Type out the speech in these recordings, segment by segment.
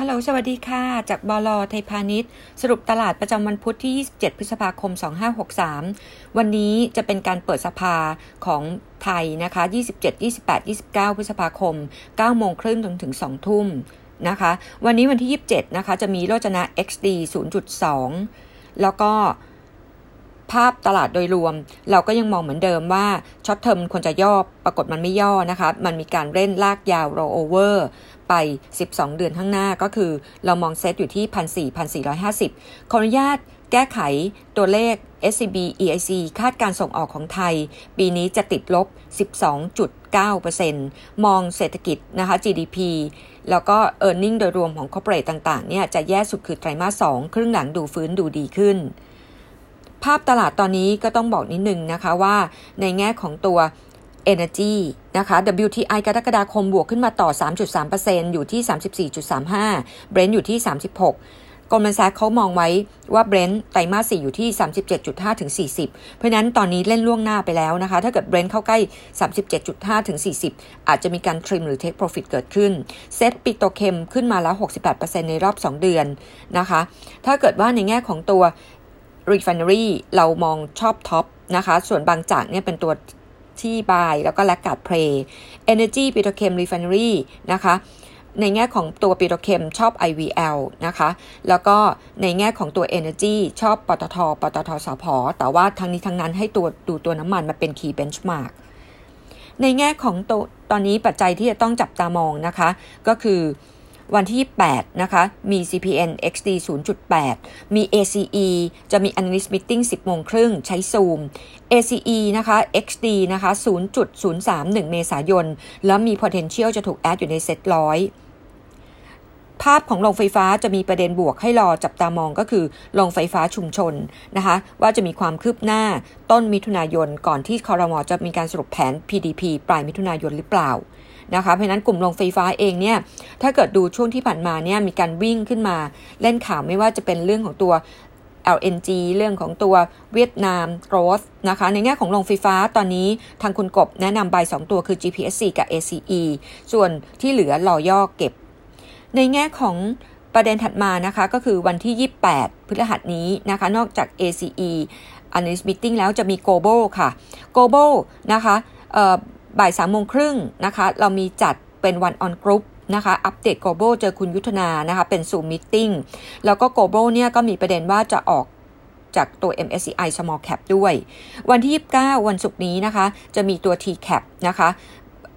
ฮัลโหล สวัสดีค่ะ จากบล. ไทยพาณิชย์ สรุปตลาดประจำวันพุธที่ 27 พฤษภาคม 2563 วันนี้จะเป็นการเปิดสภาของไทยนะคะ 27 28 29 พฤษภาคม 9 โมงครึ่งจนถึง 2 ทุ่มนะคะ วันนี้วันที่ 27 นะคะ จะมีโลจนะ XD 0.2 แล้วก็ ภาพตลาดโดยรวม เราก็ยังมองเหมือนเดิมว่า short term ควรจะย่อปรากฏมันไม่ย่อนะคะมันมีการเล่นลากยาวโรโอเวอร์ไป 12 เดือนข้างหน้าก็คือ เรามองเซตอยู่ที่ 1,400 1,450 ขออนุญาตแก้ไขตัวเลข SCB EIC คาดการส่งออกของไทย ปีนี้จะติดลบ 12.9%มองเศรษฐกิจนะคะ GDP แล้วก็ e a r n i n g โดยรวมของ corporate ต่างๆเนี่ยจะแย่สุดคือไตรมาส 2 ครึ่งหลังดูฟื้นดูดีขึ้น ภาพตลาดตอนนี้ก็ต้องบอกนิดนึงนะคะว่าในแง่ของตัว Energy นะคะ WTI กรกฎาคมบวกขึ้นมาต่อ 3.3%อยู่ที่ 34.35 Brent อยู่ที่ 36กลม a นแซกเขามองไว้ว่า Brent ไตรมาส4อยู่ที่ 37.5 ถึง 40 เพราะนั้นตอนนี้เล่นล่วงหน้าไปแล้วนะคะ ถ้าเกิด Brent เข้าใกล้ 37.5 ถึง 40 อาจจะมีการทริมหรือ take profit เกิดขึ้น เซตปิโตเคมขึ้นมาแล้ว 68%ในรอบ 2 เดือนนะคะ ถ้าเกิดว่าในแง่ของตัว refinery เรามองชอบ TOP นะคะ ส่วนบางจากเนี่ยเป็นตัวที่ buy แล้วก็ laggard play Energy Petrochem Refinery นะคะ ในแง่ของตัว Petrochem ชอบ IVL นะคะ แล้วก็ในแง่ของตัว Energy ชอบปตท ปตทสพแต่ว่าทั้งนี้ทั้งนั้นให้ตัวดูตัวน้ำมันมาเป็น Key Benchmark ในแง่ของตัวตอนนี้ปัจจัยที่จะต้องจับตามองนะคะ ก็คือ วันที่ 8 นะคะ มี CPN XD 0.8 มี ACE จะมี Analyst Meeting 10 โมงครึ่งใช้ Zoom ACE นะคะ XD นะคะ 0.031 เมษายน แล้วมี potential จะถูกแอดอยู่ในเซ็ตร้อยภาพของโรงไฟฟ้าจะมีประเด็นบวกให้รอจับตามองก็คือโรงไฟฟ้าชุมชนนะคะ ว่าจะมีความคืบหน้าต้นมิถุนายนก่อนที่คอรมอจะมีการสรุปแผน PDP ปลายมิถุนายนหรือเปล่า นะคะ เพราะนั้นกลุ่มโรงไฟฟ้าเองเนี่ยถ้าเกิดดูช่วงที่ผ่านมาเนี่ยมีการวิ่งขึ้นมาเล่นข่าวไม่ว่าจะเป็นเรื่องของตัว LNG เรื่องของตัวเวียดนาม growth นะคะ ในแง่ของโรงไฟฟ้าตอนนี้ทางคุณกบแนะนำใบ2ตัวคือ GPSC กับ ACE ส่วนที่เหลือรอย่อเก็บ ในแง่ของประเด็นถัดมานะคะ ก็คือวันที่ 28 พฤหัสนี้นะคะ นอกจาก ACE Analyst Meeting แล้วจะมี Global ค่ะ Global นะคะ บ่ายสามโมงครึ่งนะคะ เรามีจัดเป็นวันออนกรุ๊ปนะคะ อัปเดต global เจอคุณยุทธนานะคะ เป็น Zoom meeting แล้วก็ global เนี่ยก็มีประเด็นว่าจะออกจากตัว MSCI small cap ด้วย วันที่ 29 วันศุกร์นี้นะคะ จะมีตัว TCAP นะคะ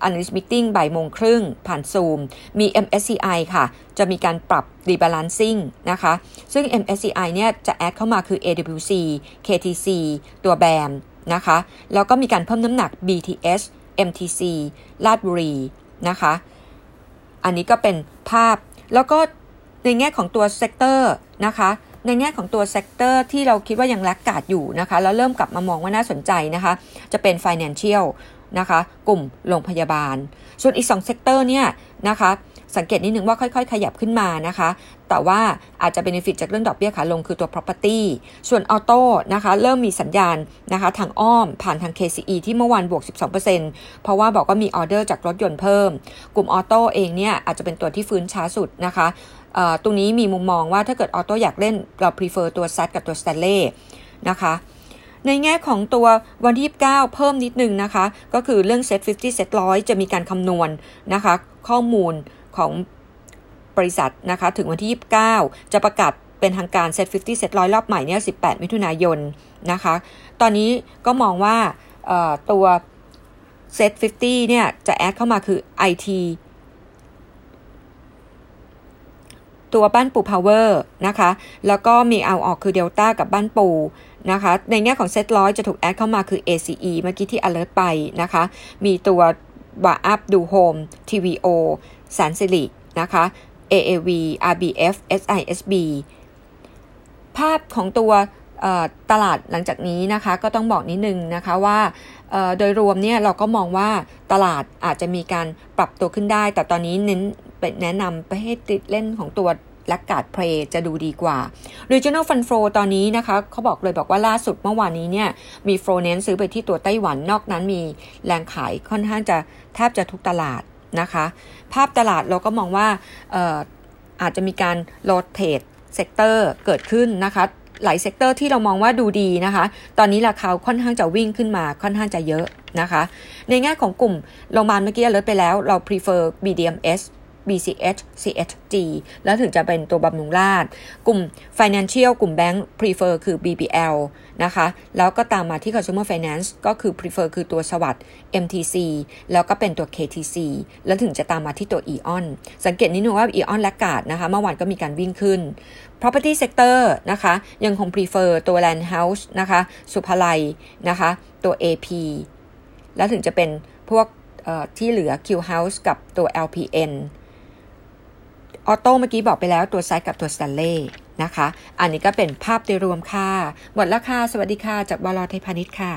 Analyst Meeting บ่ายโมงครึ่งผ่านซูม มี MSCI ค่ะ จะมีการปรับ rebalancing นะคะ ซึ่ง MSCI เนี่ยจะแอดเข้ามาคือ AWC KTC ตัว BAM นะคะ แล้วก็มีการเพิ่มน้ำหนัก BTS MTC ราชบุรีนะคะ อันนี้ก็เป็นภาพแล้วก็ในแง่ของตัว sector นะคะในแง่ของตัว sector ที่เราคิดว่ายัง laggard อยู่นะคะ แล้วเริ่มกลับมามองว่าน่าสนใจนะคะ จะเป็น Financial นะคะ กลุ่มโรงพยาบาล ส่วนอีก2 sector เนี่ยนะคะสังเกตนิดนึงว่าค่อยๆ ขยับขึ้นมานะคะ แต่ว่าอาจจะ benefit จากเรื่องดอกเบี้ยขาลงคือตัว property ส่วน auto นะคะเริ่มมีสัญญาณนะคะทางอ้อมผ่านทาง KCE ที่เมื่อวานบวก 12%เพราะว่าบอกว่ามีออเดอร์จากรถยนต์เพิ่ม กลุ่ม auto เองเนี่ยอาจจะเป็นตัวที่ฟื้นช้าสุดนะคะตรงนี้มีมุมมองว่าถ้าเกิด auto อยากเล่นเรา prefer ตัว s ซกับตัว Stanley นะคะ ในแง่ของตัววันที่ 29 เพิ่มนิดนึงนะคะ ก็คือเรื่อง SET 50 SET 100 จะมีการคำนวณนะคะ ข้อมูลของบริษัทนะคะ ถึงวันที่ 29 จะประกาศเป็นทางการ Set 50 Set 100 รอบใหม่เนี่ย 18 มิถุนายนนะคะ ตอนนี้ก็มองว่าตัว Set 50 เนี่ย จะแอดเข้ามาคือ IT ตัวบ้านปู power นะคะ แล้วก็มีเอาออกคือ Delta กับบ้านปูนะคะ ในแง่ของเซตร้อยจะถูกแอดเข้ามาคือ ACE เมื่อกี้ที่ alert ไปนะคะ มีตัวบาอัพดูโฮม TVO แสนสิรินะคะ AAV RBF SISB ภาพของตัวตลาดหลังจากนี้นะคะก็ต้องบอกนิดนึงนะคะว่าโดยรวมเนี่ยเราก็มองว่าตลาดอาจจะมีการปรับตัวขึ้นได้ แต่ตอนนี้เน้น แนะนำไปให้ติดเล่นของตัวและกาดเพลจะดูดีกว่า Regional Fund Flow ตอนนี้นะคะเขาบอกเลยบอกว่าล่าสุดเมื่อวานนี้เนี่ยมีโฟเน้นซื้อไปที่ตัวไต้หวันนอกนั้นมีแรงขายค่อนข้างจะแทบจะทุกตลาดนะคะ ภาพตลาดเราก็มองว่าอาจจะมีการ rotate sector เกิดขึ้นนะคะหลาย sector ที่เรามองว่าดูดีนะคะ ตอนนี้ราคาค่อนข้างจะวิ่งขึ้นมาค่อนข้างจะเยอะนะคะ ในแง่ของกลุ่มโรงพยาบาลเมื่อกี้เรียนไปแล้วเรา prefer BDMS BCH CHG แล้วถึงจะเป็นตัวบำรุงราษฎร์กลุ่ม Financial กลุ่มแบงก์ prefer คือ BBL นะคะ แล้วก็ตามมาที่ Consumer Finance ก็คือ prefer คือตัวสวัสด์ MTC แล้วก็เป็นตัว KTC แล้วถึงจะตามมาที่ตัว EON สังเกตนิดนึงว่า EON และกาดนะคะ เมื่อวานก็มีการวิ่งขึ้น property sector นะคะ ยังคง prefer ตัว land house นะคะ สุภาลัยนะคะ ตัว AP แล้วถึงจะเป็นพวกที่เหลือ Q House กับตัว LPN auto เมื่อกี้บอกไปแล้วตัว SAT กับตัวสแตนเล่นะคะ อันนี้ก็เป็นภาพโดยรวมค่ะ หมดแล้วค่ะ สวัสดีค่ะ จากบล. ไทยพาณิชย์ค่ะ